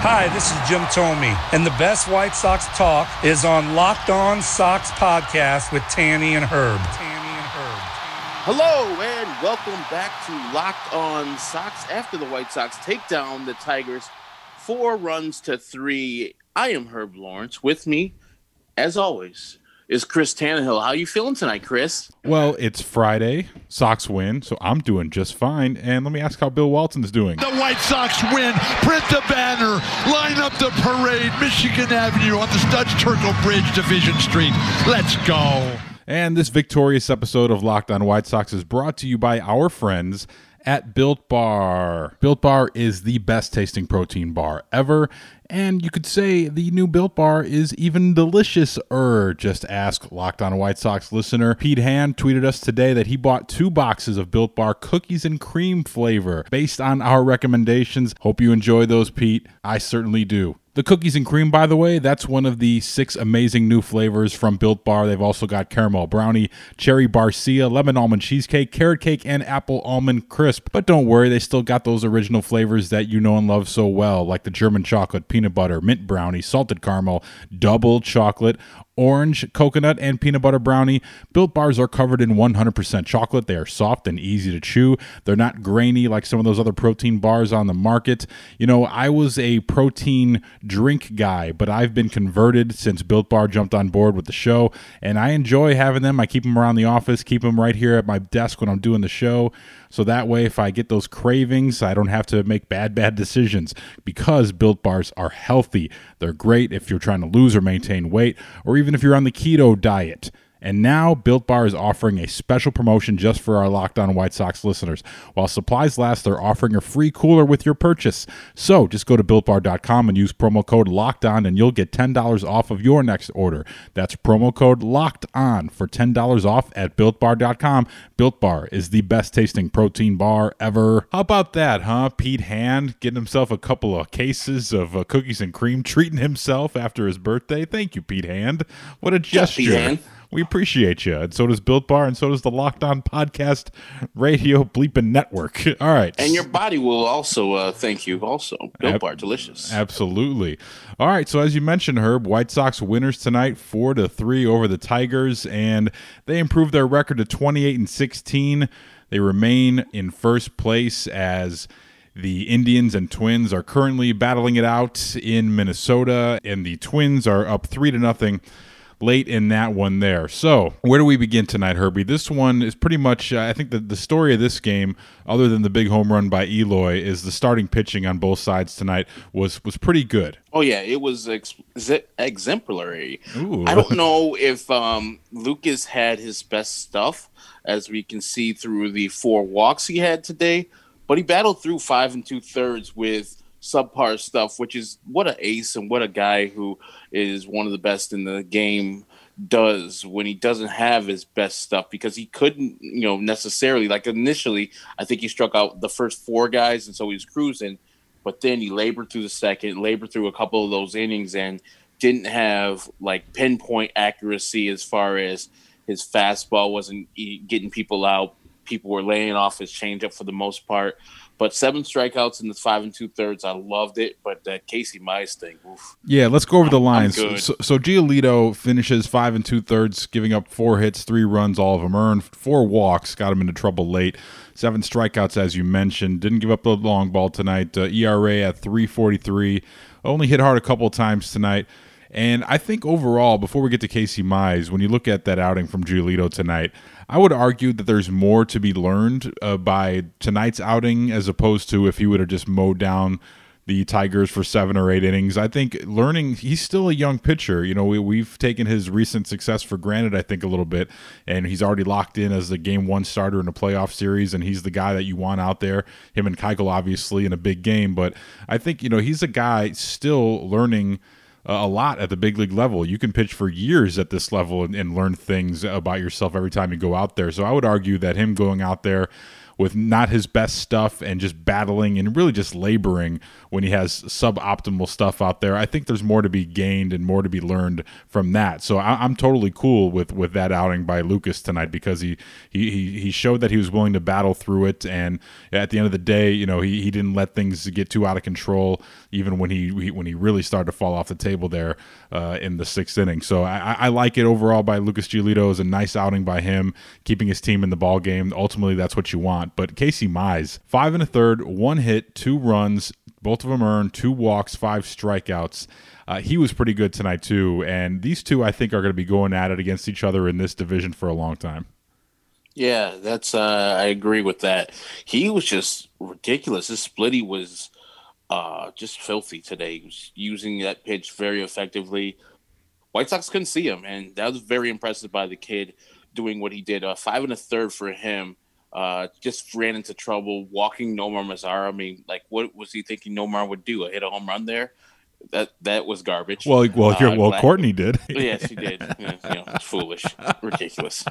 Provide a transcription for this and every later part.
Hi, this is Jim Thome, and the best White Sox talk is on Locked On Sox podcast with Tanny and Herb. Tanny and Herb. Hello and welcome back to Locked On Sox. After the White Sox take down the Tigers, four runs to three. I am Herb Lawrence. With me, as always, is Chris Tannehill. How you feeling tonight, Chris? Well, it's Friday. Sox win, so I'm doing just fine. And let me ask how Bill Walton's doing. The White Sox win. Print the banner. Line up the parade. Michigan Avenue on the Studs Terkel Bridge, Division Street. Let's go. And this victorious episode of Locked On White Sox is brought to you by our friends at Built Bar. Built Bar is the best tasting protein bar ever. And you could say the new Built Bar is even delicious-er. Just ask Locked On White Sox listener Pete Hand tweeted us today that he bought two boxes of Built Bar cookies and cream flavor based on our recommendations. Hope you enjoy those, Pete. I certainly do. The cookies and cream, by the way, that's one of the six amazing new flavors from Built Bar. They've also got caramel brownie, cherry barcia, lemon almond cheesecake, carrot cake, and apple almond crisp. But don't worry, they still got those original flavors that you know and love so well, like the German chocolate, peanut butter, mint brownie, salted caramel, double chocolate, orange, coconut, and peanut butter brownie. Built bars are covered in 100% chocolate. They are soft and easy to chew. They're not grainy like some of those other protein bars on the market. You know, I was a protein drink guy, but I've been converted since Built Bar jumped on board with the show, and I enjoy having them. I keep them around the office, keep them right here at my desk when I'm doing the show. So that way, if I get those cravings, I don't have to make bad, bad decisions because Built Bars are healthy. They're great if you're trying to lose or maintain weight, or even if you're on the keto diet. And now Built Bar is offering a special promotion just for our Locked On White Sox listeners. While supplies last, they're offering a free cooler with your purchase. So just go to builtbar.com and use promo code Locked On, and you'll get $10 off of your next order. That's promo code Locked On for $10 off at builtbar.com. Built Bar is the best tasting protein bar ever. How about that, huh? Pete Hand getting himself a couple of cases of uh, cookies and cream, treating himself after his birthday. Thank you, Pete Hand. What a gesture. We appreciate you. And so does Built Bar, and so does the Locked On Podcast Radio Bleeping Network. All right. And your body will also uh, thank you. Also, Built Ab- Bar, delicious. Absolutely. All right. So as you mentioned, Herb, White Sox winners tonight, four to three over the Tigers, and they improved their record to twenty eight and sixteen. They remain in first place as the Indians and Twins are currently battling it out in Minnesota, and the Twins are up three to nothing late in that one there. So, where do we begin tonight, Herbie? This one is pretty much, uh, I think, the, the story of this game, other than the big home run by Eloy, is the starting pitching on both sides tonight was was pretty good. Oh yeah, it was ex- exemplary. Ooh. I don't know if um, Lucas had his best stuff, as we can see through the four walks he had today, but he battled through five and two thirds with subpar stuff, which is what an ace and what a guy who is one of the best in the game does when he doesn't have his best stuff because he couldn't, you know, necessarily like initially I think he struck out the first four guys and so he was cruising, but then he labored through the second, labored through a couple of those innings and didn't have like pinpoint accuracy as far as his fastball wasn't getting people out. People were laying off his changeup for the most part. But seven strikeouts in the five and two thirds, I loved it. But that Casey Mize thing, oof. Yeah, let's go over the lines. So, so Giolito finishes five and two thirds, giving up four hits, three runs, all of them earned, four walks, got him into trouble late. Seven strikeouts, as you mentioned. Didn't give up the long ball tonight. Uh, ERA at 343. Only hit hard a couple of times tonight. And I think overall, before we get to Casey Mize, when you look at that outing from Giolito tonight, I would argue that there's more to be learned uh, by tonight's outing as opposed to if he would have just mowed down the Tigers for seven or eight innings. I think learning he's still a young pitcher. You know, we, we've taken his recent success for granted, I think, a little bit, and he's already locked in as the game one starter in a playoff series, and he's the guy that you want out there. Him and Keuchel, obviously, in a big game, but I think you know he's a guy still learning a lot at the big league level. You can pitch for years at this level and, and, learn things about yourself every time you go out there. So I would argue that him going out there with not his best stuff and just battling and really just laboring when he has suboptimal stuff out there. I think there's more to be gained and more to be learned from that. So I, am totally cool with with that outing by Lucas tonight because he, he he showed that he was willing to battle through it, and at the end of the day, you know, he, he didn't let things get too out of control, even when he, he when he really started to fall off the table there uh, in the sixth inning. So I, I like it overall by Lucas Giolito. It was a nice outing by him, keeping his team in the ball game. Ultimately, that's what you want. But Casey Mize, five and a third, one hit, two runs, both of them earned two walks, five strikeouts. Uh, he was pretty good tonight too, and these two I think are going to be going at it against each other in this division for a long time. Yeah, that's uh, I agree with that. He was just ridiculous. His splitty was uh, just filthy today. He was using that pitch very effectively. White Sox couldn't see him, and that was very impressive by the kid doing what he did. Uh, five and a third for him uh, just ran into trouble walking Nomar Mazara. I mean, like, what was he thinking Nomar would do? A hit a home run there? That that was garbage. Well, well, uh, well, Courtney did. yes, she did. Yeah, you know, foolish, ridiculous.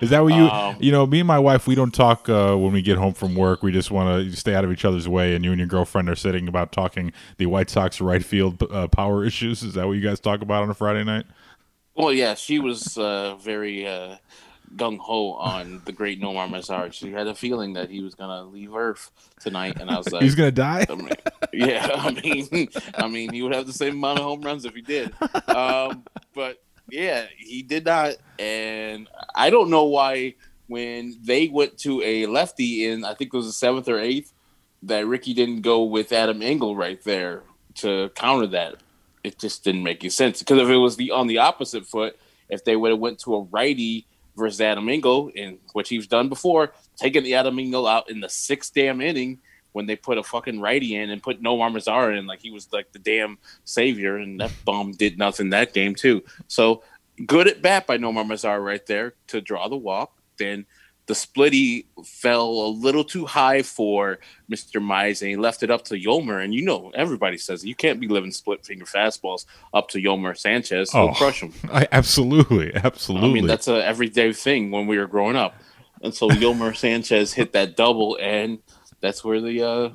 Is that what you? Um, you know, me and my wife, we don't talk uh, when we get home from work. We just want to stay out of each other's way. And you and your girlfriend are sitting about talking the White Sox right field uh, power issues. Is that what you guys talk about on a Friday night? Well, yeah, she was uh, very uh, gung ho on the great Nomar Mazara. She had a feeling that he was gonna leave Earth tonight, and I was like, "He's gonna die." I mean, yeah, I mean, I mean, he would have the same amount of home runs if he did. Um, but yeah, he did not, and I don't know why when they went to a lefty in I think it was the seventh or eighth that Ricky didn't go with Adam Engel right there to counter that. It just didn't make any sense because if it was the on the opposite foot, if they would have went to a righty versus Adam Engel, in which he's done before, taking the Adam Engel out in the sixth damn inning when they put a fucking righty in and put Nomar Mazara in like he was like the damn savior, and that bum did nothing that game too. So good at bat by Nomar Mazara right there to draw the walk. Then the splitty fell a little too high for Mr. Mize, and he left it up to Yolmer. And you know, everybody says you can't be living split finger fastballs up to Yolmer Sanchez. He'll oh, crush him. I, absolutely, absolutely. I mean, that's a everyday thing when we were growing up. And so Yolmer Sanchez hit that double, and that's where the uh,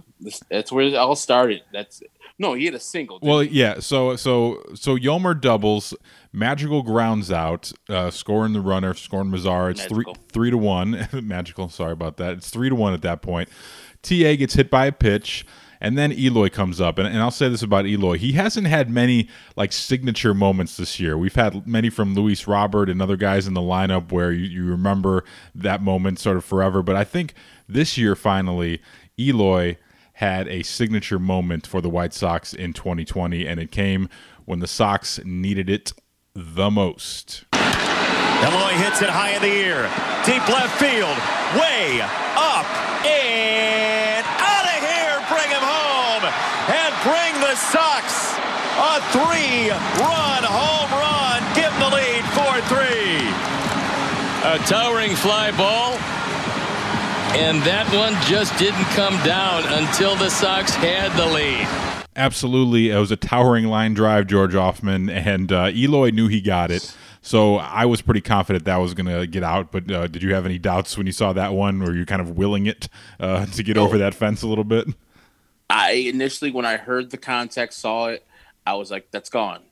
that's where it all started. That's no, he hit a single. Well, he? yeah. So so so Yolmer doubles. Madrigal grounds out, uh, scoring the runner, scoring Mazar. It's Magical. three three to one. Magical. Sorry about that. It's three to one at that point. Ta gets hit by a pitch. And then Eloy comes up, and, and I'll say this about Eloy: he hasn't had many like signature moments this year. We've had many from Luis Robert and other guys in the lineup where you, you remember that moment sort of forever. But I think this year, finally, Eloy had a signature moment for the White Sox in 2020, and it came when the Sox needed it the most. Eloy hits it high in the air, deep left field, way up and out of here. Bring him home and bring the Sox a three-run home run. Give the lead 4-3. A towering fly ball and that one just didn't come down until the Sox had the lead. Absolutely. It was a towering line drive, George Hoffman, and uh, Eloy knew he got it. So I was pretty confident that was going to get out. But uh, did you have any doubts when you saw that one? Were you kind of willing it uh, to get over that fence a little bit? I initially, when I heard the contact, saw it, I was like, "That's gone."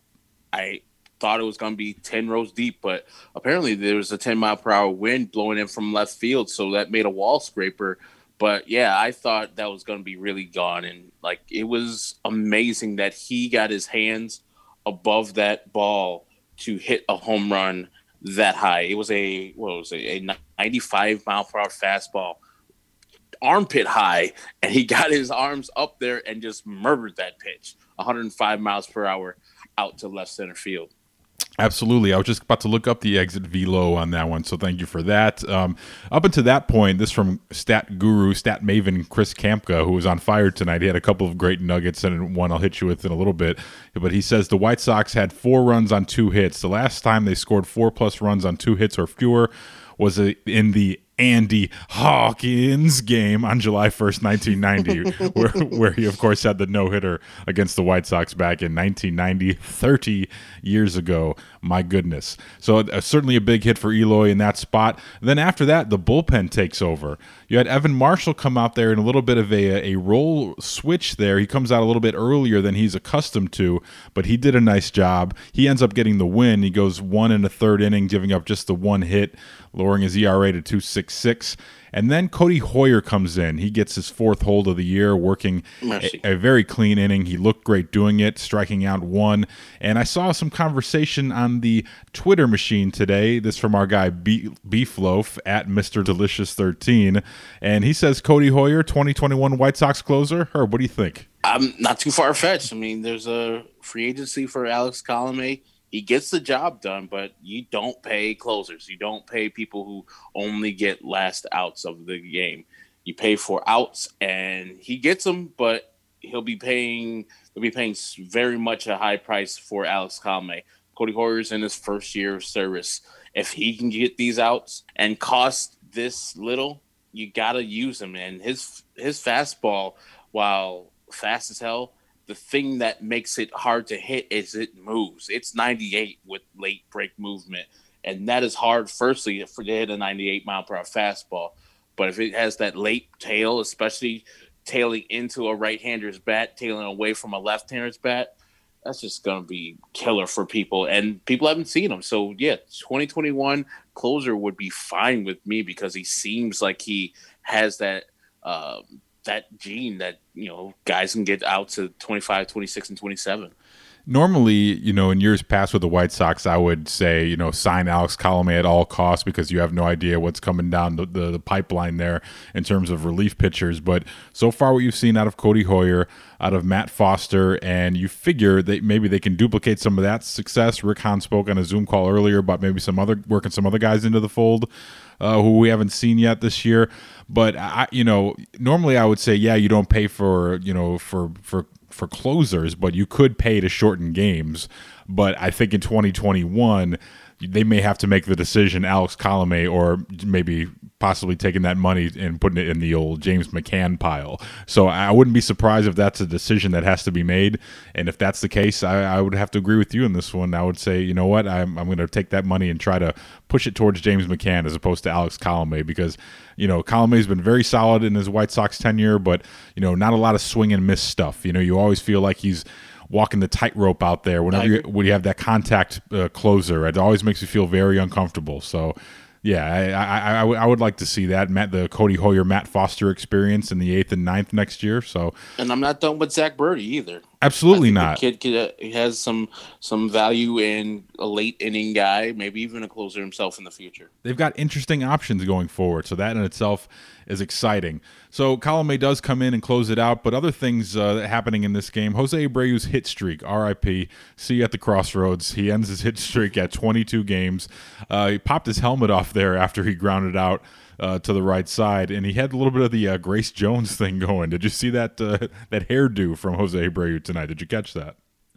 I thought it was going to be 10 rows deep, but apparently there was a 10 mile per hour wind blowing in from left field. So that made a wall scraper. But yeah, I thought that was going to be really gone. And like it was amazing that he got his hands above that ball to hit a home run that high. It was a, what was it, a 95 mile per hour fastball armpit high and he got his arms up there and just murdered that pitch 105 miles per hour out to left center field Absolutely. I was just about to look up the exit velo on that one, so thank you for that. Um, up until that point, this from stat guru, stat maven Chris Kamka, who was on fire tonight. He had a couple of great nuggets and one I'll hit you with in a little bit. But he says the White Sox had four runs on two hits. The last time they scored four plus runs on two hits or fewer was in the Andy Hawkins game on July 1st, 1990, where, where he, of course, had the no hitter against the White Sox back in 1990, 30 years ago. My goodness. So, uh, certainly a big hit for Eloy in that spot. then after that, the bullpen takes over. You had Evan Marshall come out there in a little bit of a, a role switch there. He comes out a little bit earlier than he's accustomed to, but he did a nice job. He ends up getting the win. He goes one and a third inning, giving up just the one hit, lowering his ERA to 266. And then Codi Heuer comes in. He gets his fourth hold of the year, working a, a, very clean inning. He looked great doing it, striking out one. And I saw some conversation on the Twitter machine today. This from our guy Be- Beefloaf at Mr. Delicious 13. And he says Codi Heuer, 2021 White Sox closer. Herb, what do you think? I'm not too far fetched. I mean, there's a free agency for Alex Colome he gets the job done, but you don't pay closers. You don't pay people who only get last outs of the game. You pay for outs, and he gets them, but he'll be paying. He'll be paying very much a high price for Alex Colome. Codi Heuer's in his first year of service. If he can get these outs and cost this little, you gotta use him. And his his fastball, while fast as hell, the thing that makes it hard to hit is it moves. It's 98 with late break movement, and that is hard. Firstly, for to hit a 98 mile per hour fastball, but if it has that late tail, especially tailing into a right-hander's bat, tailing away from a left-hander's bat, that's just going to be killer for people. And people haven't seen him, so yeah, 2021 closer would be fine with me because he seems like he has that. Um, that gene that you know guys can get out to 25 26 and 27 normally, you know, in years past with the White Sox, I would say, you know, sign Alex Colome at all costs because you have no idea what's coming down the, the, the, pipeline there in terms of relief pitchers. But so far, what you've seen out of Codi Heuer, out of Matt Foster, and you figure that maybe they can duplicate some of that success. Rick Hahn spoke on a Zoom call earlier about maybe some other working some other guys into the fold. Uh, who we haven't seen yet this year. But I, you know, normally I would say, yeah, you don't pay for, you know, for for for closers, but you could pay to shorten games. But I think in 2021, they may have to make the decision, Alex Colome, or maybe possibly taking that money and putting it in the old James McCann pile. So I wouldn't be surprised if that's a decision that has to be made. And if that's the case, I, I would have to agree with you in this one. I would say, you know what, I'm, I'm going to take that money and try to push it towards James McCann as opposed to Alex Colome because, you know, Colome has been very solid in his White Sox tenure, but, you know, not a lot of swing and miss stuff. You know, you always feel like he's walking the tightrope out there whenever you, when you have that contact uh, closer. It always makes you feel very uncomfortable. So yeah, I, I, I, I would like to see that Matt the Codi Heuer, Matt Foster experience in the eighth and ninth next year. So, and I'm not done with Zach Burdi either. Absolutely not. kid, kid uh, has some some value in a late inning guy, maybe even a closer himself in the future. They've got interesting options going forward, so that in itself is exciting. So Colome does come in and close it out, but other things uh, happening in this game. Jose Abreu's hit streak, RIP. See you at the crossroads. He ends his hit streak at 22 games. Uh, he popped his helmet off there after he grounded out uh, to the right side, and he had a little bit of the uh, Grace Jones thing going. Did you see that uh, that hairdo from Jose Abreu tonight? Did you catch that?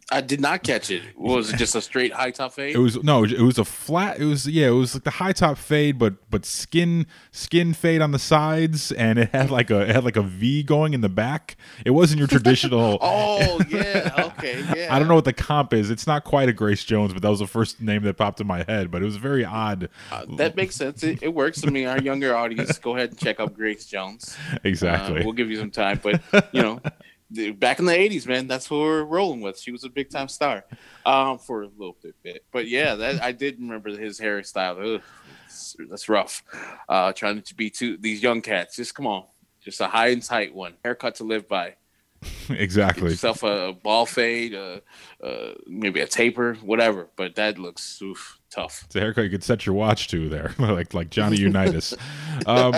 I did not catch it. Was it just a straight high top fade? It was no, it was a flat. It was yeah, it was like the high top fade, but but skin skin fade on the sides, and it had like a it had like a V going in the back. It wasn't your traditional. oh yeah, okay, yeah. I don't know what the comp is. It's not quite a Grace Jones, but that was the first name that popped in my head. But it was very odd. Uh, that makes sense. It, it, works. I mean, our younger audience, go ahead and check out Grace Jones. Exactly. Uh, we'll give you some time, but you know back in the 80s man that's who we're rolling with. She was a big time star um, for a little bit, bit. but yeah that i did remember his hairstyle Ugh, that's rough. Uh, trying to be two these young cats just come on just a high and tight one. Haircut to live by. Exactly. Get yourself a ball fade uh, uh, maybe a taper whatever but that looks oof, tough. It's a haircut you could set your watch to there like like johnny unitas. Um,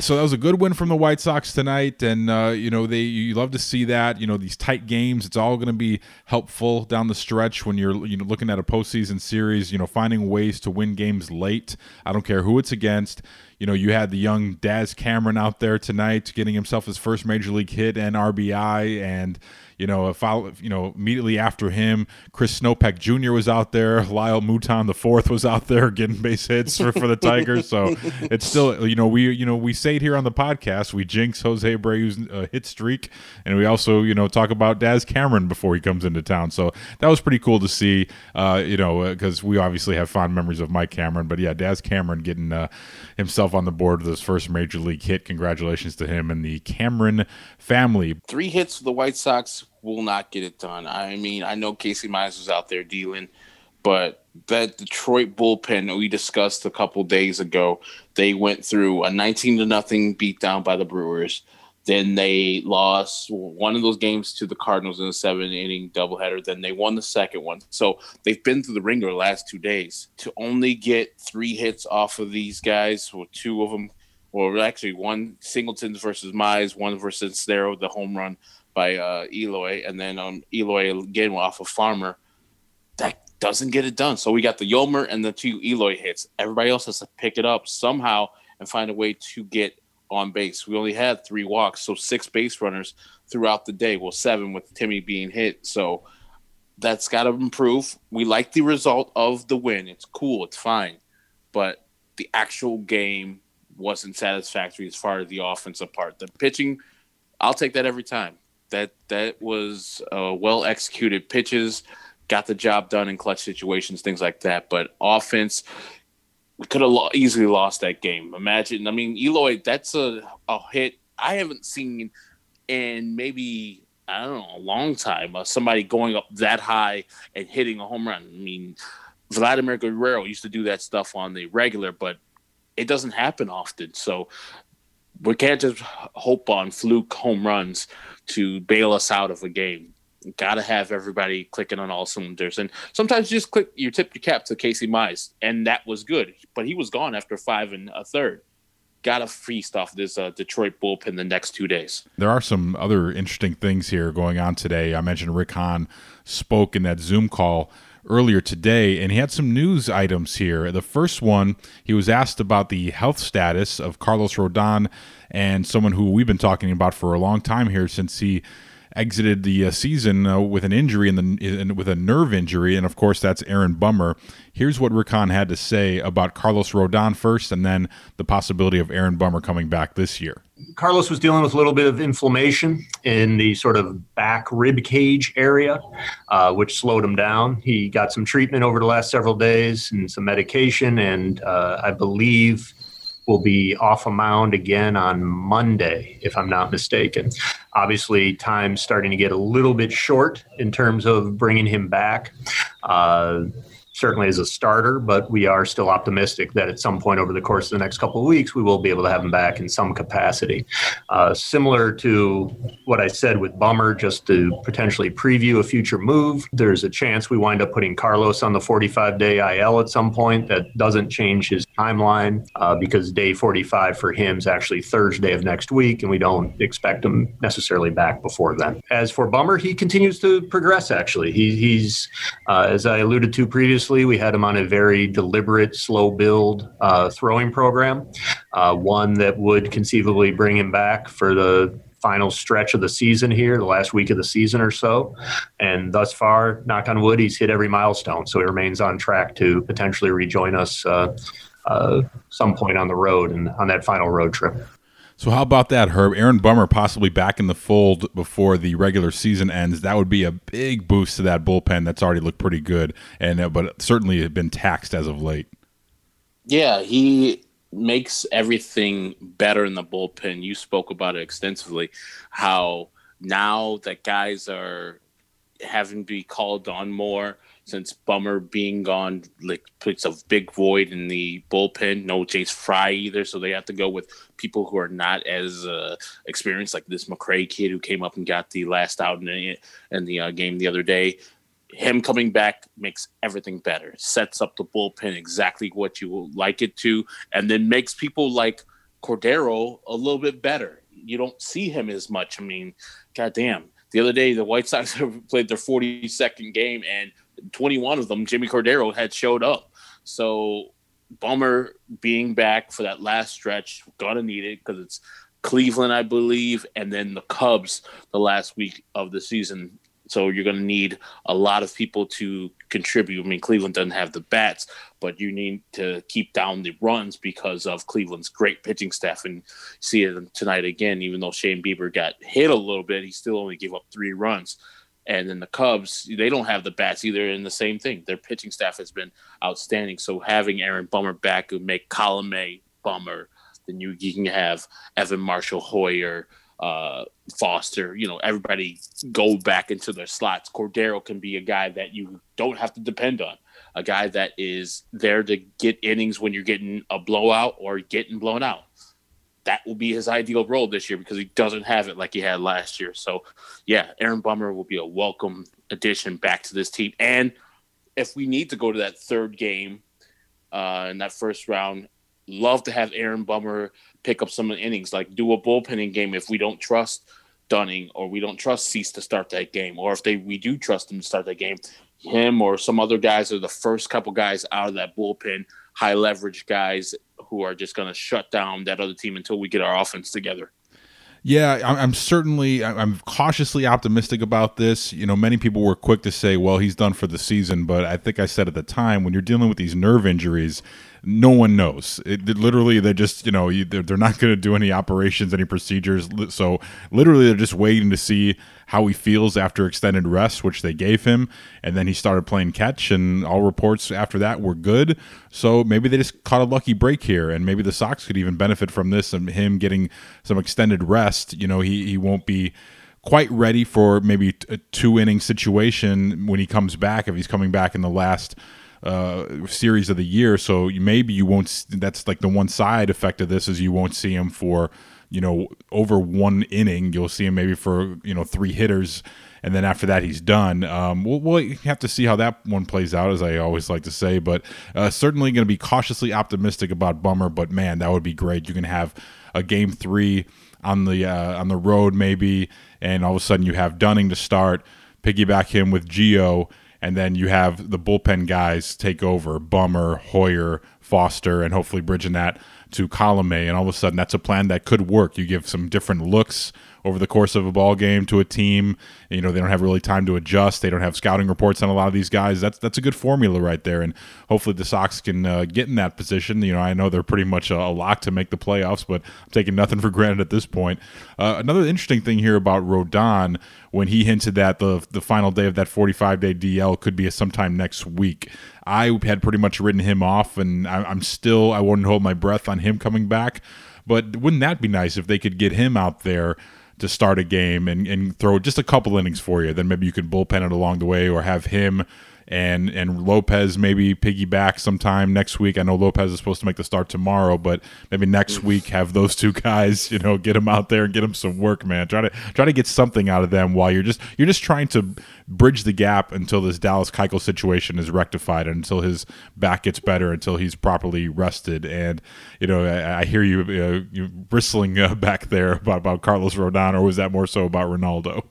so that was a good win from the White Sox tonight, and uh, you know they you love to see that. You know these tight games, it's all going to be helpful down the stretch when you're you know looking at a postseason series. You know finding ways to win games late. I don't care who it's against. You know you had the young Daz Cameron out there tonight, getting himself his first major league hit and RBI, and you know, follow, you know, immediately after him, Chris Snopek Jr. was out there. Lyle Mouton the fourth was out there getting base hits for, for the Tigers. So it's still, you know, we you know we say it here on the podcast. We jinx Jose Abreu's uh, hit streak, and we also you know talk about Daz Cameron before he comes into town. So that was pretty cool to see. Uh, you know, because uh, we obviously have fond memories of Mike Cameron, but yeah, Daz Cameron getting uh, himself on the board with his first major league hit. Congratulations to him and the Cameron family. Three hits for the White Sox will not get it done. I mean, I know Casey Mize was out there dealing, but that Detroit bullpen we discussed a couple days ago, they went through a 19 to nothing beatdown by the Brewers. Then they lost one of those games to the Cardinals in a seven inning doubleheader. Then they won the second one. So they've been through the ringer the last two days. To only get three hits off of these guys, or two of them, or actually one Singleton's versus Mize, one versus Snero, the home run by uh, Eloy, and then um, Eloy again off of Farmer. That doesn't get it done. So we got the Yolmer and the two Eloy hits. Everybody else has to pick it up somehow and find a way to get on base. We only had three walks, so six base runners throughout the day. Well, seven with Timmy being hit. So that's got to improve. We like the result of the win. It's cool. It's fine. But the actual game wasn't satisfactory as far as the offensive part. The pitching, I'll take that every time. That that was uh, well executed pitches, got the job done in clutch situations, things like that. But offense, we could have lo- easily lost that game. Imagine, I mean, Eloy, that's a, a hit I haven't seen in maybe I don't know a long time. Uh, somebody going up that high and hitting a home run. I mean, Vladimir Guerrero used to do that stuff on the regular, but it doesn't happen often. So we can't just hope on fluke home runs to bail us out of a game. Got to have everybody clicking on all cylinders, and sometimes you just click. You tip your cap to Casey Mize, and that was good. But he was gone after five and a third. Got to feast off this uh, Detroit bullpen the next two days. There are some other interesting things here going on today. I mentioned Rick Hahn spoke in that Zoom call earlier today, and he had some news items here. The first one, he was asked about the health status of Carlos Rodon and someone who we've been talking about for a long time here since he exited the uh, season uh, with an injury and in with a nerve injury, and of course that's Aaron Bummer. Here's what Rick had to say about Carlos Rodon first, and then the possibility of Aaron Bummer coming back this year. Carlos was dealing with a little bit of inflammation in the sort of back rib cage area, uh, which slowed him down. He got some treatment over the last several days and some medication, and uh, I believe will be off a mound again on Monday, if I'm not mistaken. Obviously, time's starting to get a little bit short in terms of bringing him back. Uh, certainly as a starter, but we are still optimistic that at some point over the course of the next couple of weeks, we will be able to have him back in some capacity. Uh, similar to what I said with Bummer, just to potentially preview a future move, there's a chance we wind up putting Carlos on the 45 day IL at some point. That doesn't change his timeline uh, because day 45 for him is actually Thursday of next week, and we don't expect him necessarily back before then. As for Bummer, he continues to progress, actually. He, he's, uh, as I alluded to previously, previously. We had him on a very deliberate, slow build uh, throwing program, uh, one that would conceivably bring him back for the final stretch of the season here, the last week of the season or so. And thus far, knock on wood, he's hit every milestone. So he remains on track to potentially rejoin us uh, uh, some point on the road and on that final road trip. So how about that, Herb? Aaron Bummer possibly back in the fold before the regular season ends. That would be a big boost to that bullpen that's already looked pretty good, and uh, but certainly been taxed as of late. Yeah, he makes everything better in the bullpen. You spoke about it extensively. How now that guys are having to be called on more since Bummer being gone, like puts a big void in the bullpen. No Jace Fry either, so they have to go with people who are not as uh, experienced, like this McRae kid who came up and got the last out in the, in the uh, game the other day. Him coming back makes everything better. Sets up the bullpen exactly what you would like it to, and then makes people like Cordero a little bit better. You don't see him as much. I mean, goddamn. The other day, the White Sox played their 42nd game, and 21 of them, Jimmy Cordero had showed up. So, Bummer being back for that last stretch, gonna need it because it's Cleveland, I believe, and then the Cubs the last week of the season. So you're going to need a lot of people to contribute. I mean, Cleveland doesn't have the bats, but you need to keep down the runs because of Cleveland's great pitching staff. And see it tonight again, even though Shane Bieber got hit a little bit, he still only gave up three runs. And then the Cubs, they don't have the bats either. And the same thing, their pitching staff has been outstanding. So having Aaron Bummer back would make Colome Bummer. Then you, you can have Evan Marshall Heuer, uh, Foster, you know, everybody go back into their slots. Cordero can be a guy that you don't have to depend on, a guy that is there to get innings when you're getting a blowout or getting blown out. That will be his ideal role this year because he doesn't have it like he had last year. So, yeah, Aaron Bummer will be a welcome addition back to this team. And if we need to go to that third game uh, in that first round, love to have Aaron Bummer pick up some of the innings, like do a bullpenning game if we don't trust Dunning or we don't trust Cease to start that game, or if they we do trust him to start that game, him or some other guys are the first couple guys out of that bullpen, high leverage guys who are just going to shut down that other team until we get our offense together. Yeah, I'm certainly I'm cautiously optimistic about this. You know, many people were quick to say, "Well, he's done for the season," but I think I said at the time when you're dealing with these nerve injuries, no one knows. It, it literally, they're just you know they're, they're not going to do any operations, any procedures. So literally, they're just waiting to see how he feels after extended rest, which they gave him, and then he started playing catch, and all reports after that were good. So maybe they just caught a lucky break here, and maybe the Sox could even benefit from this and him getting some extended rest. You know, he he won't be quite ready for maybe a two inning situation when he comes back if he's coming back in the last uh, series of the year. So maybe you won't. That's like the one side effect of this is you won't see him for you know over one inning. You'll see him maybe for you know three hitters, and then after that he's done. Um, we'll, we'll have to see how that one plays out, as I always like to say. But uh, certainly going to be cautiously optimistic about Bummer. But man, that would be great. You can have a game three on the uh, on the road maybe, and all of a sudden you have Dunning to start, piggyback him with Gio and then you have the bullpen guys take over Bummer, Heuer, Foster, and hopefully bridging that to Colome. And all of a sudden, that's a plan that could work. You give some different looks over the course of a ball game to a team. You know, they don't have really time to adjust. They don't have scouting reports on a lot of these guys. That's that's a good formula right there, and hopefully the Sox can uh, get in that position. You know, I know they're pretty much a, a, lock to make the playoffs, but I'm taking nothing for granted at this point. Uh, another interesting thing here about Rodon when he hinted that the the final day of that 45 day DL could be sometime next week. I had pretty much written him off, and I, I'm still I wouldn't hold my breath on him coming back. But wouldn't that be nice if they could get him out there? To start a game and, and throw just a couple innings for you. Then maybe you could bullpen it along the way or have him and and Lopez maybe piggyback sometime next week. I know Lopez is supposed to make the start tomorrow, but maybe next week have those two guys, you know, get them out there and get them some work, man. Try to try to get something out of them while you're just you're just trying to bridge the gap until this Dallas Keuchel situation is rectified, until his back gets better, until he's properly rested. And you know, I, I hear you, uh, you bristling uh, back there about about Carlos Rodon, or was that more so about Reynaldo?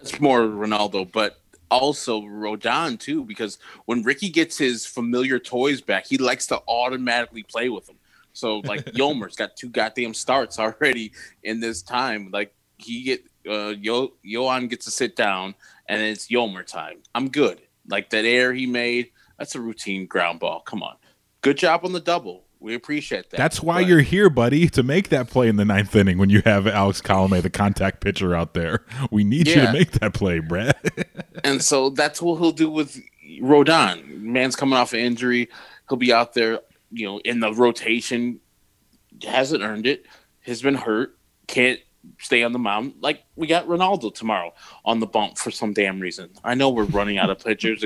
It's more Reynaldo, but also Rodon too, because when Ricky gets his familiar toys back, he likes to automatically play with them. So like Yolmer's got two goddamn starts already in this time. Like he get uh Yo Yoan gets to sit down and it's Yolmer time. I'm good. Like that air he made, that's a routine ground ball. Come on. Good job on the double. We appreciate that. That's why but, you're here, buddy, to make that play in the ninth inning when you have Alex Colome, the contact pitcher, out there. We need yeah. you to make that play, Brad. and so that's what he'll do with Rodon. Man's coming off an injury. He'll be out there, you know, in the rotation. Hasn't earned it. Has been hurt. Can't stay on the mound. Like we got Reynaldo tomorrow on the bump for some damn reason. I know we're running out of pitchers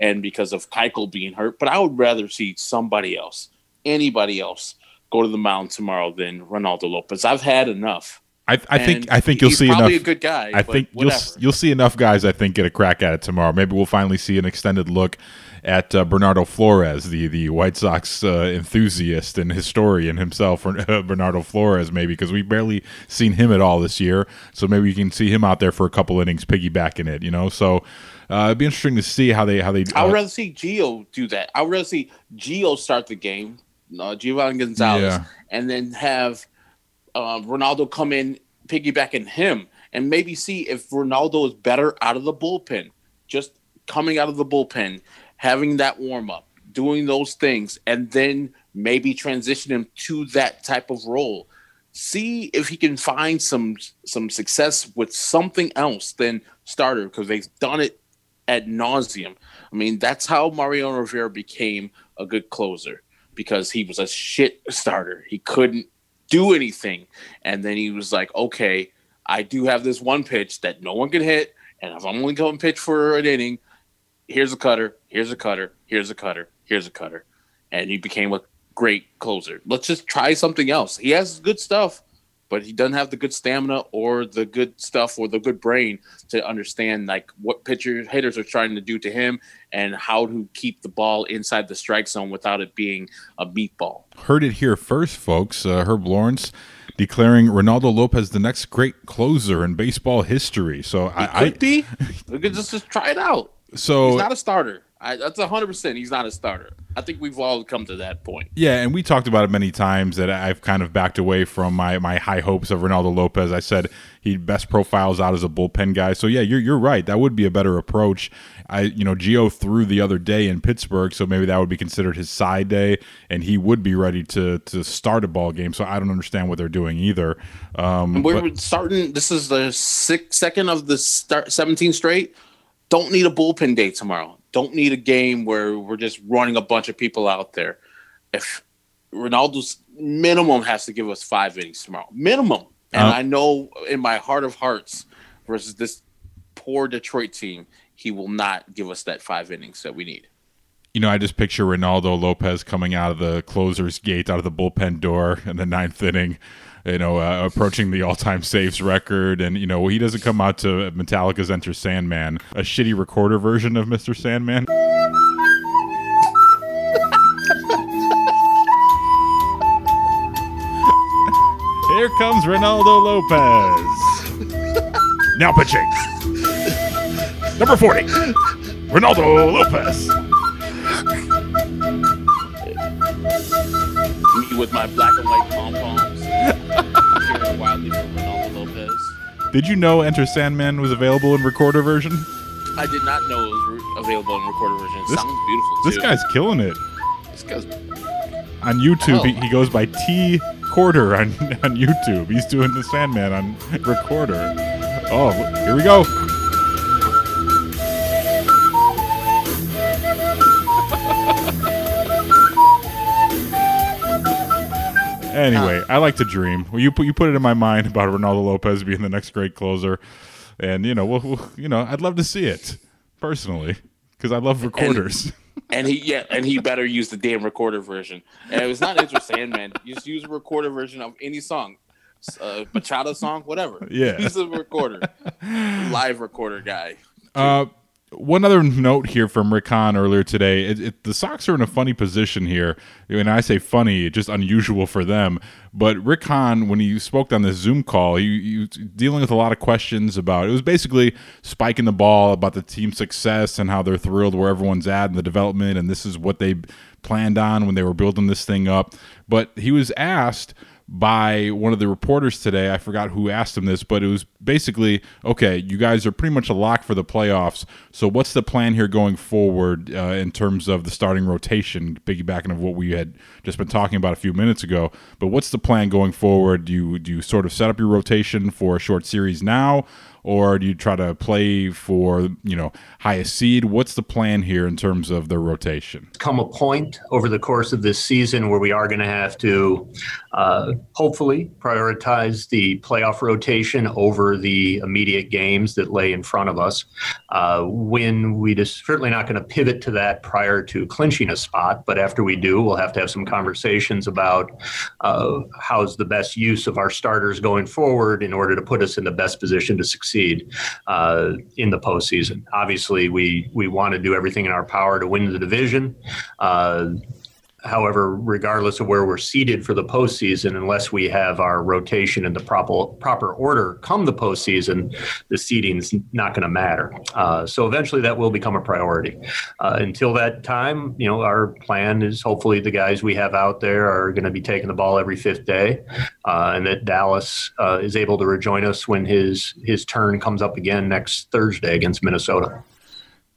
and because of Keuchel being hurt, but I would rather see somebody else anybody else go to the mound tomorrow than Reynaldo Lopez. I've had enough I, I think I think you'll see probably enough. a good guy, I think you'll you'll see enough guys. I think get a crack at it tomorrow. Maybe we'll finally see an extended look at uh, Bernardo Flores, the the White Sox uh, enthusiast and historian himself, uh, Bernardo Flores. Maybe because we barely seen him at all this year. So maybe you can see him out there for a couple innings, piggybacking it. You know, so uh, it'd be interesting to see how they how they. I would uh, rather see Geo do that. I would rather see Geo start the game, uh, Giovanni Gonzalez, Yeah. and then have uh, Reynaldo come in, piggybacking him, and maybe see if Reynaldo is better out of the bullpen. Just coming out of the bullpen, having that warm up, doing those things, and then maybe transition him to that type of role. See if he can find some some success with something else than starter because they've done it ad nauseum. I mean, that's how Mariano Rivera became a good closer because he was a shit starter. He couldn't do anything. And then he was like, okay, I do have this one pitch that no one can hit. And if I'm only going to pitch for an inning, here's a cutter, here's a cutter, here's a cutter, here's a cutter. And he became a great closer. Let's just try something else. He has good stuff, but he doesn't have the good stamina or the good stuff or the good brain to understand like what pitchers hitters are trying to do to him and how to keep the ball inside the strike zone without it being a meatball. Heard it here first, folks. Uh, Herb Lawrence declaring Reynaldo Lopez the next great closer in baseball history. So I, I Could be. We could just, just try it out. so He's not a starter. I, that's hundred percent. He's not a starter. I think we've all come to that point. Yeah, and we talked about it many times that I've kind of backed away from my, my high hopes of Reynaldo Lopez. I said he best profiles out as a bullpen guy. So yeah, you're you're right. That would be a better approach. I you know Gio threw the other day in Pittsburgh, so maybe that would be considered his side day, and he would be ready to to start a ball game. So I don't understand what they're doing either. Um, We're but- starting. This is the sixth second of the start, 17 straight. Don't need a bullpen day tomorrow. Don't need a game where we're just running a bunch of people out there. If Reynaldo's minimum has to give us five innings tomorrow, minimum. And Uh, I know in my heart of hearts, versus this poor Detroit team, he will not give us that five innings that we need. you know, I just picture Reynaldo Lopez coming out of the closer's gate, out of the bullpen door in the ninth inning, you know, uh, approaching the all-time saves record, and you know, he doesn't come out to Metallica's "Enter Sandman," a shitty recorder version of Mr. Sandman. Here comes Reynaldo Lopez. now pitching. Number 40, Reynaldo Lopez. Me with my black and white cheering wildly for Reynaldo Lopez. Did you know Enter Sandman was available in recorder version? I did not know it was re- available in recorder version. It This- sounds beautiful This too. guy's killing it. this guy's On YouTube, he, Oh. he goes by T Quarter on, on YouTube. He's doing the Sandman on recorder. Oh, here we go. Anyway, I like to dream. Well, you put you put it in my mind about Reynaldo Lopez being the next great closer, and you know, we'll, we'll- you know, I'd love to see it personally because I love recorders. and he yeah, and he better use the damn recorder version. And it was not Enter Sandman. You just use a recorder version of any song, uh, bachata song, whatever. Yeah. use a recorder, live recorder guy. Uh, one other note here from Rick Hahn earlier today. It, it, the Sox are in a funny position here. And I say funny, just unusual for them. But Rick Hahn, when he spoke on this Zoom call, he, he dealing with a lot of questions about it was basically spiking the ball about the team success and how they're thrilled where everyone's at in the development. And this is what they planned on when they were building this thing up. But he was asked by one of the reporters today. I forgot who asked him this, but it was basically okay, you guys are pretty much a lock for the playoffs. So, what's the plan here going forward uh, in terms of the starting rotation, piggybacking of what we had just been talking about a few minutes ago? But what's the plan going forward? Do you, do you sort of set up your rotation for a short series now? Or do you try to play for you know highest seed? What's the plan here in terms of the rotation? Come a point over the course of this season where we are going to have to uh, hopefully prioritize the playoff rotation over the immediate games that lay in front of us. Uh, when we just certainly not going to pivot to that prior to clinching a spot, but after we do, we'll have to have some conversations about uh, how's the best use of our starters going forward in order to put us in the best position to succeed uh, in the postseason. Obviously, we we want to do everything in our power to win the division. Uh, However, regardless of where we're seated for the postseason, unless we have our rotation in the proper proper order come the postseason, the seeding's not going to matter. Uh, so eventually, that will become a priority. Uh, until that time, you know, our plan is hopefully the guys we have out there are going to be taking the ball every fifth day, uh, and that Dallas uh, is able to rejoin us when his his turn comes up again next Thursday against Minnesota.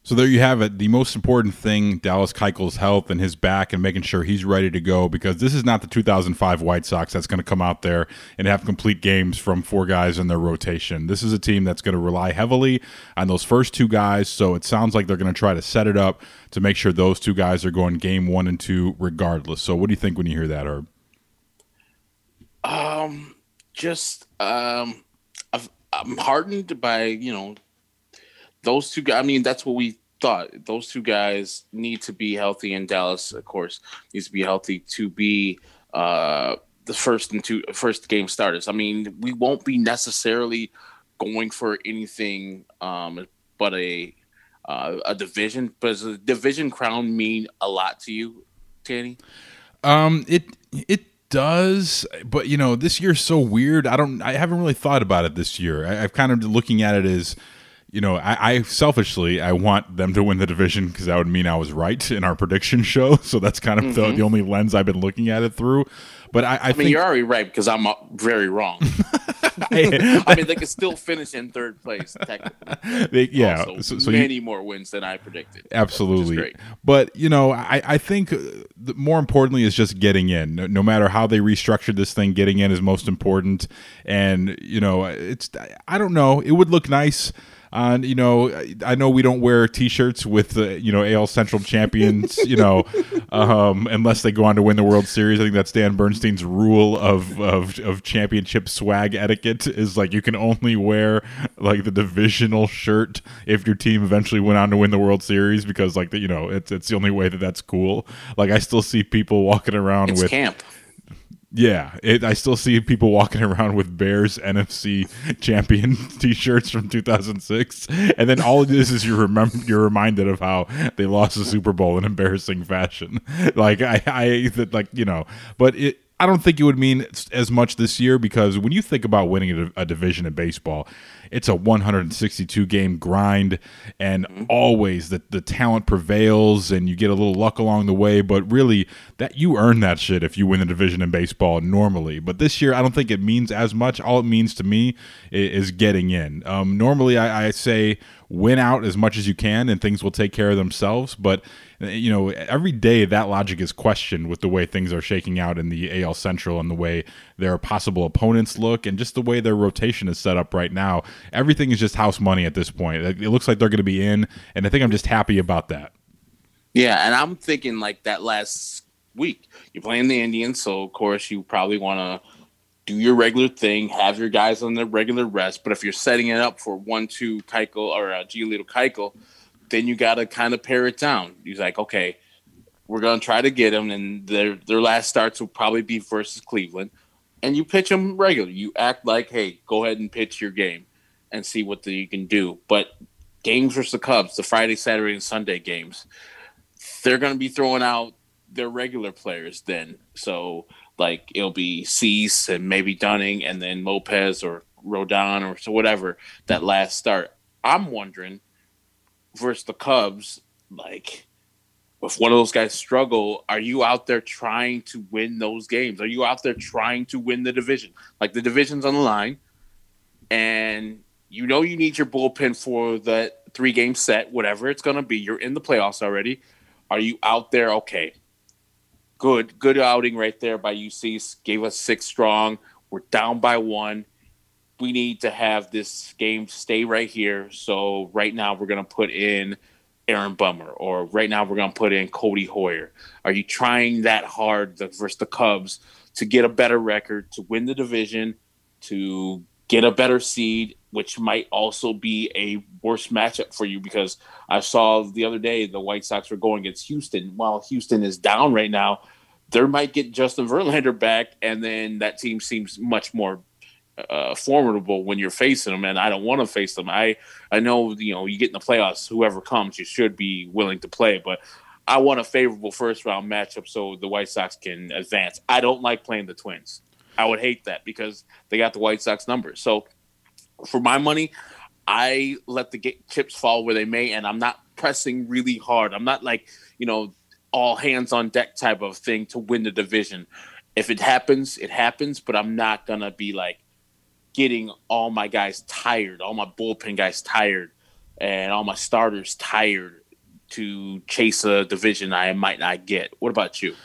So there you have it. The most important thing, Dallas Keuchel's health and his back and making sure he's ready to go because this is not the 2005 White Sox that's going to come out there and have complete games from four guys in their rotation. This is a team that's going to rely heavily on those first two guys. So it sounds like they're going to try to set it up to make sure those two guys are going game one and two regardless. So what do you think when you hear that, Herb? Um, just um, I'm hardened by you know those two guys. I mean, that's what we thought. Those two guys need to be healthy, and Dallas, of course, needs to be healthy to be uh, the first and two first game starters. I mean, we won't be necessarily going for anything um, but a uh, a division. But does a division crown mean a lot to you, Tanny? Um, it it does, but you know, this year's so weird. I don't. I haven't really thought about it this year. I, I've kind of looking at it as you know, I, I, selfishly I want them to win the division because that would mean I was right in our prediction show. So that's kind of mm-hmm. the, the, only lens I've been looking at it through. But I, I, I mean, think, you're already right because I'm uh, very wrong. I mean, they could still finish in third place technically. They, yeah, so, so, many you, more wins than I predicted. Absolutely, but you know, I, I think more importantly is just getting in. No, no matter how they restructured this thing, getting in is most important. And you know, it's I don't know. It would look nice on you know I know we don't wear T-shirts with the you know AL Central champions you know um, unless they go on to win the World Series. I think that's Dan Bernstein's rule of, of of championship swag etiquette is like you can only wear like the divisional shirt if your team eventually went on to win the World Series because like the, you know it's it's the only way that that's cool. Like I still see people walking around it's with camp yeah, it, I still see people walking around with Bears NFC champion T-shirts from 2006, and then all it is is you remember you're reminded of how they lost the Super Bowl in embarrassing fashion. Like I, I like you know, but it I don't think it would mean as much this year because when you think about winning a, a division in baseball, it's a 162 game grind, and mm-hmm. always the, the talent prevails, and you get a little luck along the way. But really, that you earn that shit if you win the division in baseball normally. But this year, I don't think it means as much. All it means to me is, is getting in. Um, normally, I, I say win out as much as you can, and things will take care of themselves. But you know, every day that logic is questioned with the way things are shaking out in the AL Central and the way their possible opponents look and just the way their rotation is set up right now. Everything is just house money at this point. It looks like they're going to be in, and I think I'm just happy about that. Yeah, and I'm thinking like that last week. You're playing the Indians, so of course you probably want to do your regular thing, have your guys on their regular rest. But if you're setting it up for one, two Keuchel or uh, Giolito Keuchel, then you got to kind of pare it down. He's like, okay, we're gonna try to get them, and their their last starts will probably be versus Cleveland, and you pitch them regular. You act like, hey, go ahead and pitch your game, and see what the, you can do. But games versus the Cubs, the Friday, Saturday, and Sunday games, they're gonna be throwing out their regular players then. So like it'll be Cease and maybe Dunning, and then Lopez or Rodon or so whatever that last start. I'm wondering versus the Cubs, like if one of those guys struggle, are you out there trying to win those games? Are you out there trying to win the division? Like the division's on the line, and you know you need your bullpen for that three game set, whatever it's going to be. You're in the playoffs already. Are you out there? Okay, good, good outing right there by UC. Gave us six strong. We're down by one we need to have this game stay right here. So right now we're gonna put in Aaron Bummer, or right now we're gonna put in Codi Heuer. Are you trying that hard versus the Cubs to get a better record, to win the division, to get a better seed, which might also be a worse matchup for you because I saw the other day the White Sox were going against Houston. While Houston is down right now, they might get Justin Verlander back, and then that team seems much more uh, formidable when you're facing them. And I don't want to face them. I I know you know you get in the playoffs, whoever comes, you should be willing to play, but. I want a favorable first round matchup so the White Sox can advance. I don't like playing the Twins. I would hate that because they got the White Sox numbers. So for my money, I let the chips fall where they may, and I'm not pressing really hard. I'm not like you know all hands on deck type of thing to win the division. If it happens, it happens, but I'm not gonna be like getting all my guys tired, all my bullpen guys tired, and all my starters tired to chase a division I might not get. What about you?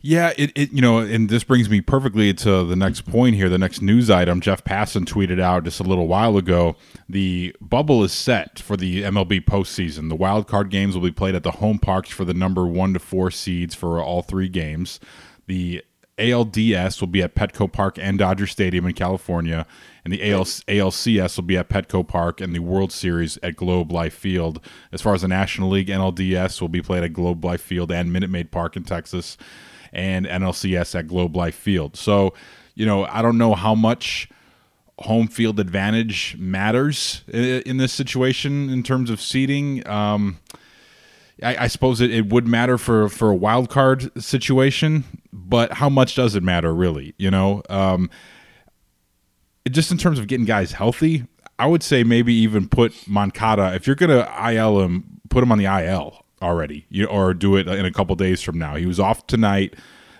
Yeah, it, it you know, and this brings me perfectly to the next point here, the next news item. Jeff Passan tweeted out just a little while ago. The bubble is set for the MLB postseason. The wild card games will be played at the home parks for the number one to four seeds for all three games. The ALDS will be at Petco Park and Dodger Stadium in California, and the AL, ALCS will be at Petco Park and the World Series at Globe Life Field. As far as the National League, NLDS will be played at Globe Life Field and Minute Maid Park in Texas and NLCS at Globe Life Field. So, you know, I don't know how much home field advantage matters in, this situation in terms of seating. Um, I, I, suppose it, it would matter for for a wild card situation, but how much does it matter really? You know, um, just in terms of getting guys healthy, I would say maybe even put Moncada if you're gonna IL him, put him on the IL already, you, or do it in a couple days from now. He was off tonight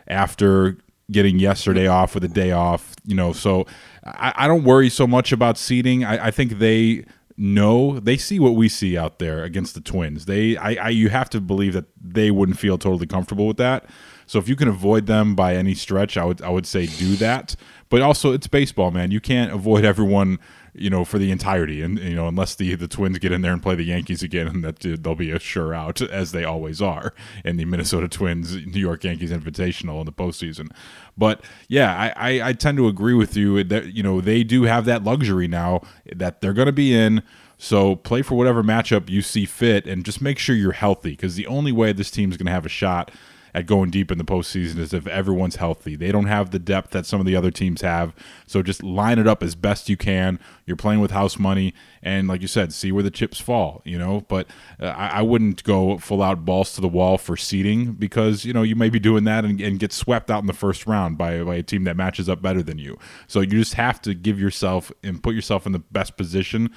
after getting yesterday off with a day off. You know, so I, I don't worry so much about seating. I, I, think they know they see what we see out there against the Twins. They, I, I, you have to believe that they wouldn't feel totally comfortable with that. So if you can avoid them by any stretch, I would, I would say do that. But also, it's baseball, man. You can't avoid everyone you know, for the entirety. And you know, unless the the Twins get in there and play the Yankees again, and that they'll be a sure out as they always are in the Minnesota Twins New York Yankees Invitational in the postseason. But yeah, I, I, I tend to agree with you that you know they do have that luxury now that they're going to be in. So play for whatever matchup you see fit, and just make sure you're healthy because the only way this team is going to have a shot at going deep in the postseason is if everyone's healthy. They don't have the depth that some of the other teams have. So just line it up as best you can. You're playing with house money, and like you said, see where the chips fall. You know, but uh, I, I, wouldn't go full out balls to the wall for seeding because you know you may be doing that and, and get swept out in the first round by by a team that matches up better than you. So you just have to give yourself and put yourself in the best position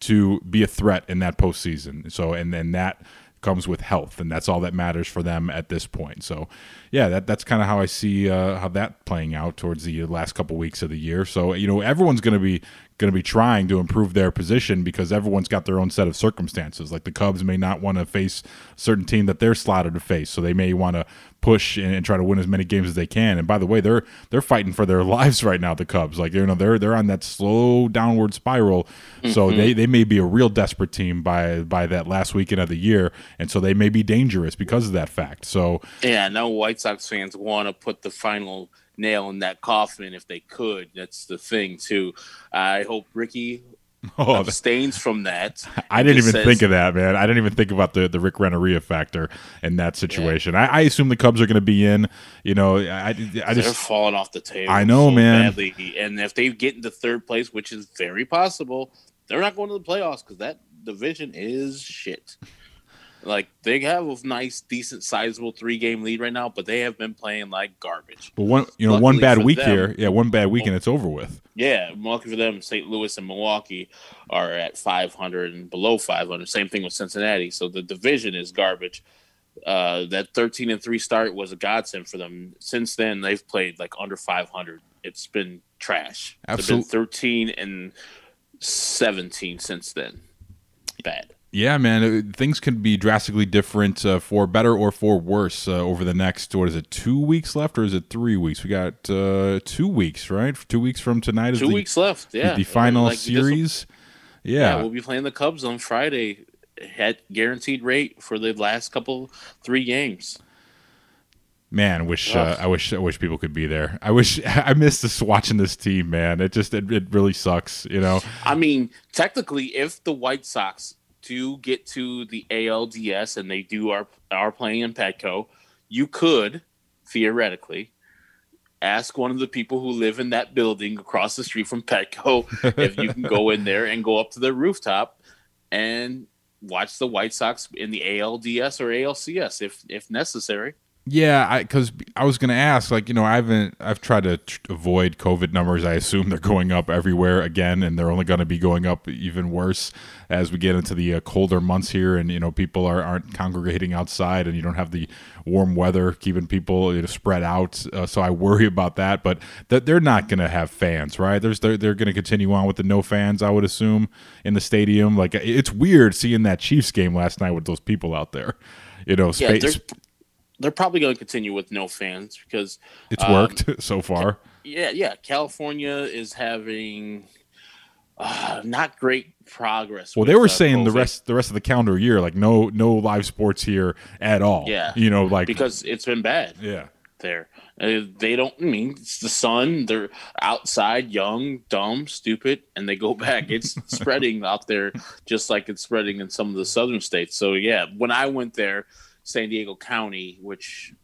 to be a threat in that postseason. So and then that comes with health, and that's all that matters for them at this point. So, yeah, that that's kind of how I see uh, how that playing out towards the last couple weeks of the year. So, you know, everyone's going to be going to be trying to improve their position because everyone's got their own set of circumstances. Like the Cubs may not want to face a certain team that they're slotted to face, so they may want to push and, and, try to win as many games as they can. And by the way, they're they're fighting for their lives right now. The Cubs, like you know, they're they're on that slow downward spiral. Mm-hmm. So they, they may be a real desperate team by by that last weekend of the year, and so they may be dangerous because of that fact. So yeah, no White Sox fans want to put the final nail in that coffin if they could. That's the thing too. I hope Ricky oh, abstains from that. I didn't even says, think of that, man. I didn't even think about the the Rick Renteria factor in that situation. Yeah. I, I, assume the Cubs are going to be in. You know, I, I just they're falling off the table. I know, so man. Badly. And if they get into third place, which is very possible, they're not going to the playoffs because that division is shit. Like they have a nice, decent, sizable three game lead right now, but they have been playing like garbage. But one, you know, Luckily one bad week them, here, yeah, one bad week and it's over with. Yeah, lucky for them, St. Louis and Milwaukee are at 500 and below 500. Same thing with Cincinnati. So the division is garbage. Uh, that 13 and three start was a godsend for them. Since then, they've played like under 500. It's been trash. Absolutely, 13 and 17 since then. Bad. Yeah, man, it- things can be drastically different uh, for better or for worse uh, over the next. What is it? Two weeks left, or is it three weeks? We got uh, two weeks, right? Two weeks from tonight is Two the, weeks left. Yeah, the, final Like, series. Yeah. Yeah, we'll be playing the Cubs on Friday at guaranteed rate for the last couple three games. man, wish uh, I wish I wish people could be there. I wish I miss this watching this team, man. It just it, it really sucks, you know. I mean, technically, if the White Sox do get to the ALDS and they do are are playing in Petco, you could theoretically ask one of the people who live in that building across the street from Petco if you can go in there and go up to the rooftop and watch the White Sox in the ALDS or ALCS if if necessary. Yeah, I because I was gonna ask, like, you know, I haven't, I've tried to tr- avoid COVID numbers. I assume they're going up everywhere again, and they're only going to be going up even worse as we get into the uh, colder months here, and you know, people are aren't congregating outside, and you don't have the warm weather keeping people you know, spread out. Uh, so I worry about that, but that they're not going to have fans, right? There's they're, they're going to continue on with the no fans, I would assume, in the stadium. Like, it's weird seeing that Chiefs game last night with those people out there. You know, Yeah, space. They're, probably going to continue with no fans because It's um, worked so far. Yeah, yeah. California is having uh, not great progress. Well, they were uh, saying the rest the rest of the calendar year, like no no live sports here at all. Yeah, you know, like because it's been bad. Yeah, there. Uh, they don't. I mean, it's the sun. They're outside, young, dumb, stupid, and they go back. It's spreading out there, just like it's spreading in some of the southern states. So yeah, when I went there, San Diego County, which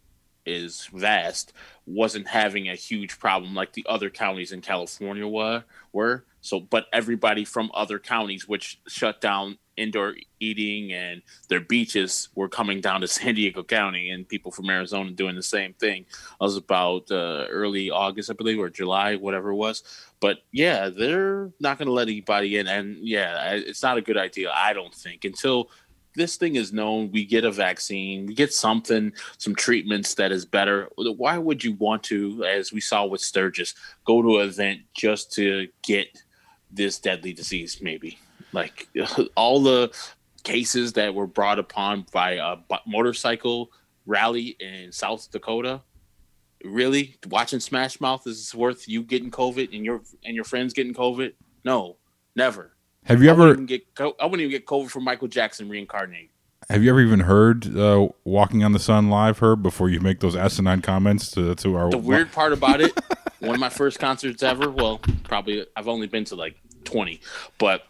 is vast, wasn't having a huge problem like the other counties in California were. Were so, but everybody from other counties, which shut down indoor eating and their beaches, were coming down to San Diego County, and people from Arizona doing the same thing. I was about uh, early August, I believe, or July, whatever it was. But yeah, they're not going to let anybody in, and yeah, it's not a good idea. I don't think until this thing is known, we get a vaccine, we get something, some treatments that is better. Why would you want to, as we saw with Sturgis, go to an event just to get this deadly disease? Maybe like all the cases that were brought upon by a motorcycle rally in South Dakota. Really, watching Smash Mouth is worth you getting COVID and your and your friends getting COVID? No, never. Have you I ever get co- I wouldn't even get COVID from Michael Jackson reincarnated. have you ever even heard uh, "Walking on the Sun" live, Herb, before you make those asinine comments to to our The weird part about it, one of my first concerts ever. Well, probably I've only been to like twenty, but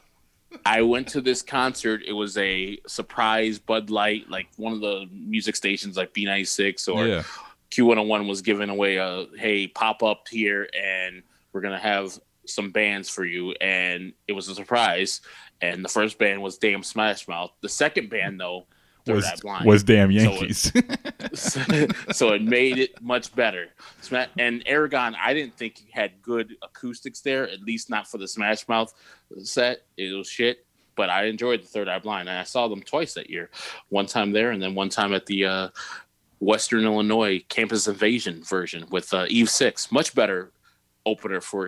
I went to this concert. It was a surprise Bud Light, like one of the music stations, like B ninety six or Yeah. Q one hundred one was giving away a hey pop up here and we're gonna have some bands for you, and it was a surprise. And the first band was Damn Smash Mouth. The second band though. Was was damn So it- Yankees. so it made it much better. And Aragon, I didn't think he had good acoustics there, at least not for the Smash Mouth set. It was shit, but I enjoyed the Third Eye Blind, and I saw them twice that year. One time there, and then one time at the uh, Western Illinois Campus Invasion version with uh, Eve Six. Much better opener for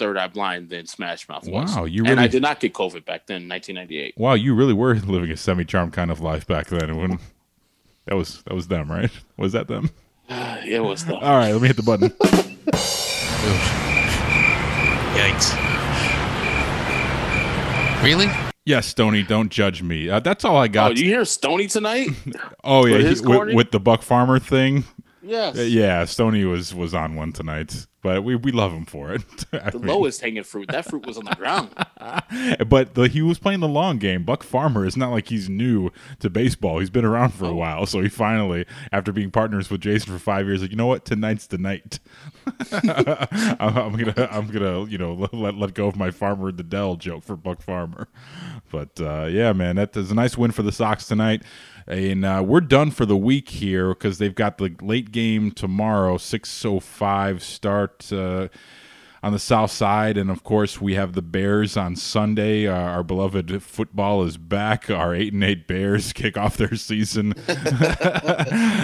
Third Eye Blind than Smash Mouth was. Wow, you and I did not get COVID back then, 1998. wow, you really were living a semi-charmed kind of life back then. When that was that was them, right? Was that them? it was the. All right, let me hit the button. Yikes. Really? Yes, Stony, don't judge me. Uh, that's all I Oh, got. do you hear Stony tonight? Oh yeah, With he- with, with the Buck Farmer thing. Yes. Uh, yeah, Stony was was on one tonight, but we, we love him for it. The mean, lowest hanging fruit. That fruit was on the ground. but the, he was playing the long game. Buck Farmer is not like he's new to baseball. He's been around Oh. for a while, so he finally, after being partners with Jason for five years, like you know what, tonight's the night. I'm, I'm gonna I'm gonna you know let let go of my Farmer the Dell joke for Buck Farmer. But uh, yeah, man, that is a nice win for the Sox tonight. And uh, we're done for the week here because they've got the late game tomorrow, six oh five start. Uh, on the south side. And of course we have the bears on sunday. Uh, our beloved football is back. Our 8 and 8 bears kick off their season.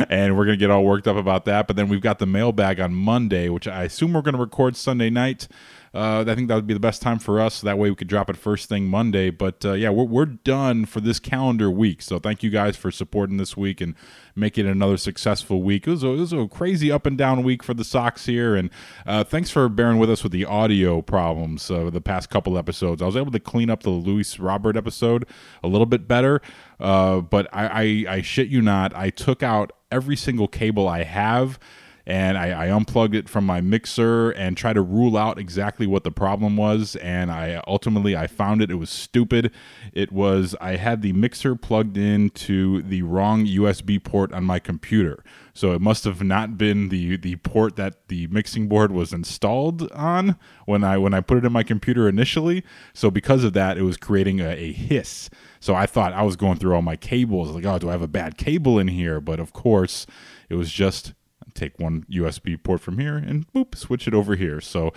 And we're gonna get all worked up about that. But then we've got the mailbag on monday which i assume we're gonna record sunday night uh, I think that would be the best time for us. That way we could drop it first thing Monday. But uh, yeah, we're, we're done for this calendar week. So thank you guys for supporting this week and making it another successful week. It was a, it was a crazy up and down week for the Sox here. And uh, thanks for bearing with us with the audio problems uh, the past couple episodes. I was able to clean up the Luis Robert episode a little bit better. Uh, but I, I, I shit you not, I took out every single cable I have and I, I, unplugged it from my mixer and tried to rule out exactly what the problem was. And i ultimately i found it. It was stupid. It was i had the mixer plugged into the wrong usb port on my computer. So it must have not been the the port that the mixing board was installed on when i when i put it in my computer initially. So because of that it was creating a, a hiss. So i thought i was going through all my cables. Like oh do i have a bad cable in here? But of course it was just take one USB port from here and boop, switch it over here. So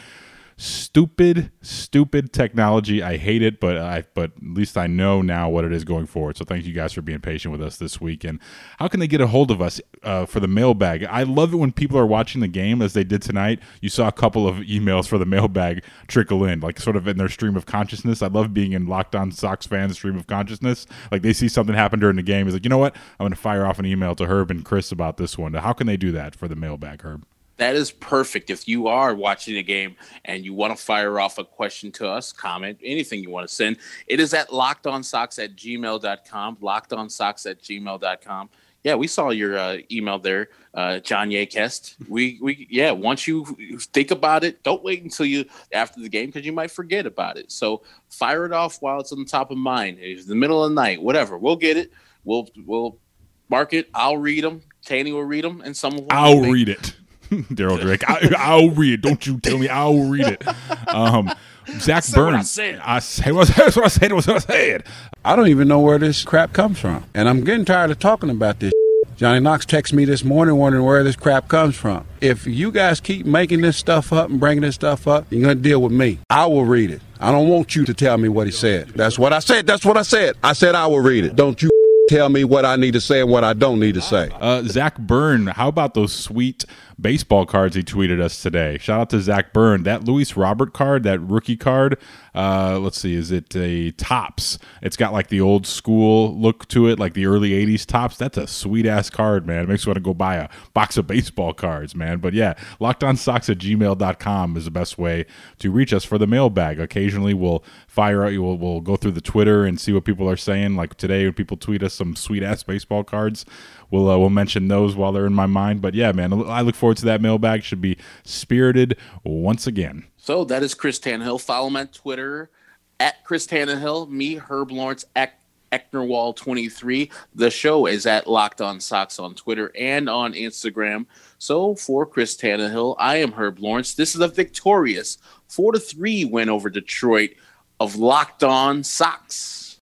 stupid, stupid technology. I hate it, but I but at least I know now what it is going forward. So thank you guys for being patient with us this week. And how can they get a hold of us uh, for the mailbag? I love it when people are watching the game as they did tonight. You saw a couple of emails for the mailbag trickle in, like sort of in their stream of consciousness. I love being in Locked On Sox fans stream of consciousness. Like they see something happen during the game, he's like, you know what? I'm going to fire off an email to Herb and Chris about this one. How can they do that for the mailbag, Herb? That is perfect. If you are watching a game and you want to fire off a question to us, comment, anything you want to send, it is at lockedonsox at gmail.com, lockedonsox at gmail.com. Yeah, we saw your uh, email there, uh, John Yakest. We, we, yeah, once you think about it, don't wait until you after the game because you might forget about it. So fire it off while it's on the top of mind. It's the middle of the night, whatever. We'll get it. We'll, we'll mark it. I'll read them. Tanny will read them, and some of them I'll read it. Darryl Drake. I, will read it. Don't you tell me. I'll read it. Um, Zach Burns. I said what I said. That's what I said. What I said. I don't even know where this crap comes from, and I'm getting tired of talking about this. Johnny Knox texted me this morning wondering where this crap comes from. If you guys keep making this stuff up and bringing this stuff up, you're going to deal with me. I will read it. I don't want you to tell me what he said. That's what I said. That's what I said. I said I will read it. Don't you tell me what I need to say and what I don't need to say. Uh, Zach Byrne, how about those sweet baseball cards he tweeted us today. Shout out to Zach Byrne. That Luis Robert card, that rookie card, uh, let's see, is it a Topps? It's got like the old school look to it, like the early 80s Topps. That's a sweet ass card, man. It makes you want to go buy a box of baseball cards, man. But yeah, lockedonsox at gmail.com is the best way to reach us for the mailbag. Occasionally we'll fire out, we'll, we'll go through the Twitter and see what people are saying. Like today, when people tweet us some sweet ass baseball cards, we'll uh, we'll mention those while they're in my mind. But yeah, man, I look forward to that mailbag. Should be spirited once again. So that is Chris Tannehill. Follow him on Twitter at Chris Tannehill. Me, Herb Lawrence, at Ecknerwall23. The show is at Locked On Sox on Twitter and on Instagram. So for Chris Tannehill, I am Herb Lawrence. This is a victorious 4 to 3 win over Detroit of Locked On Sox.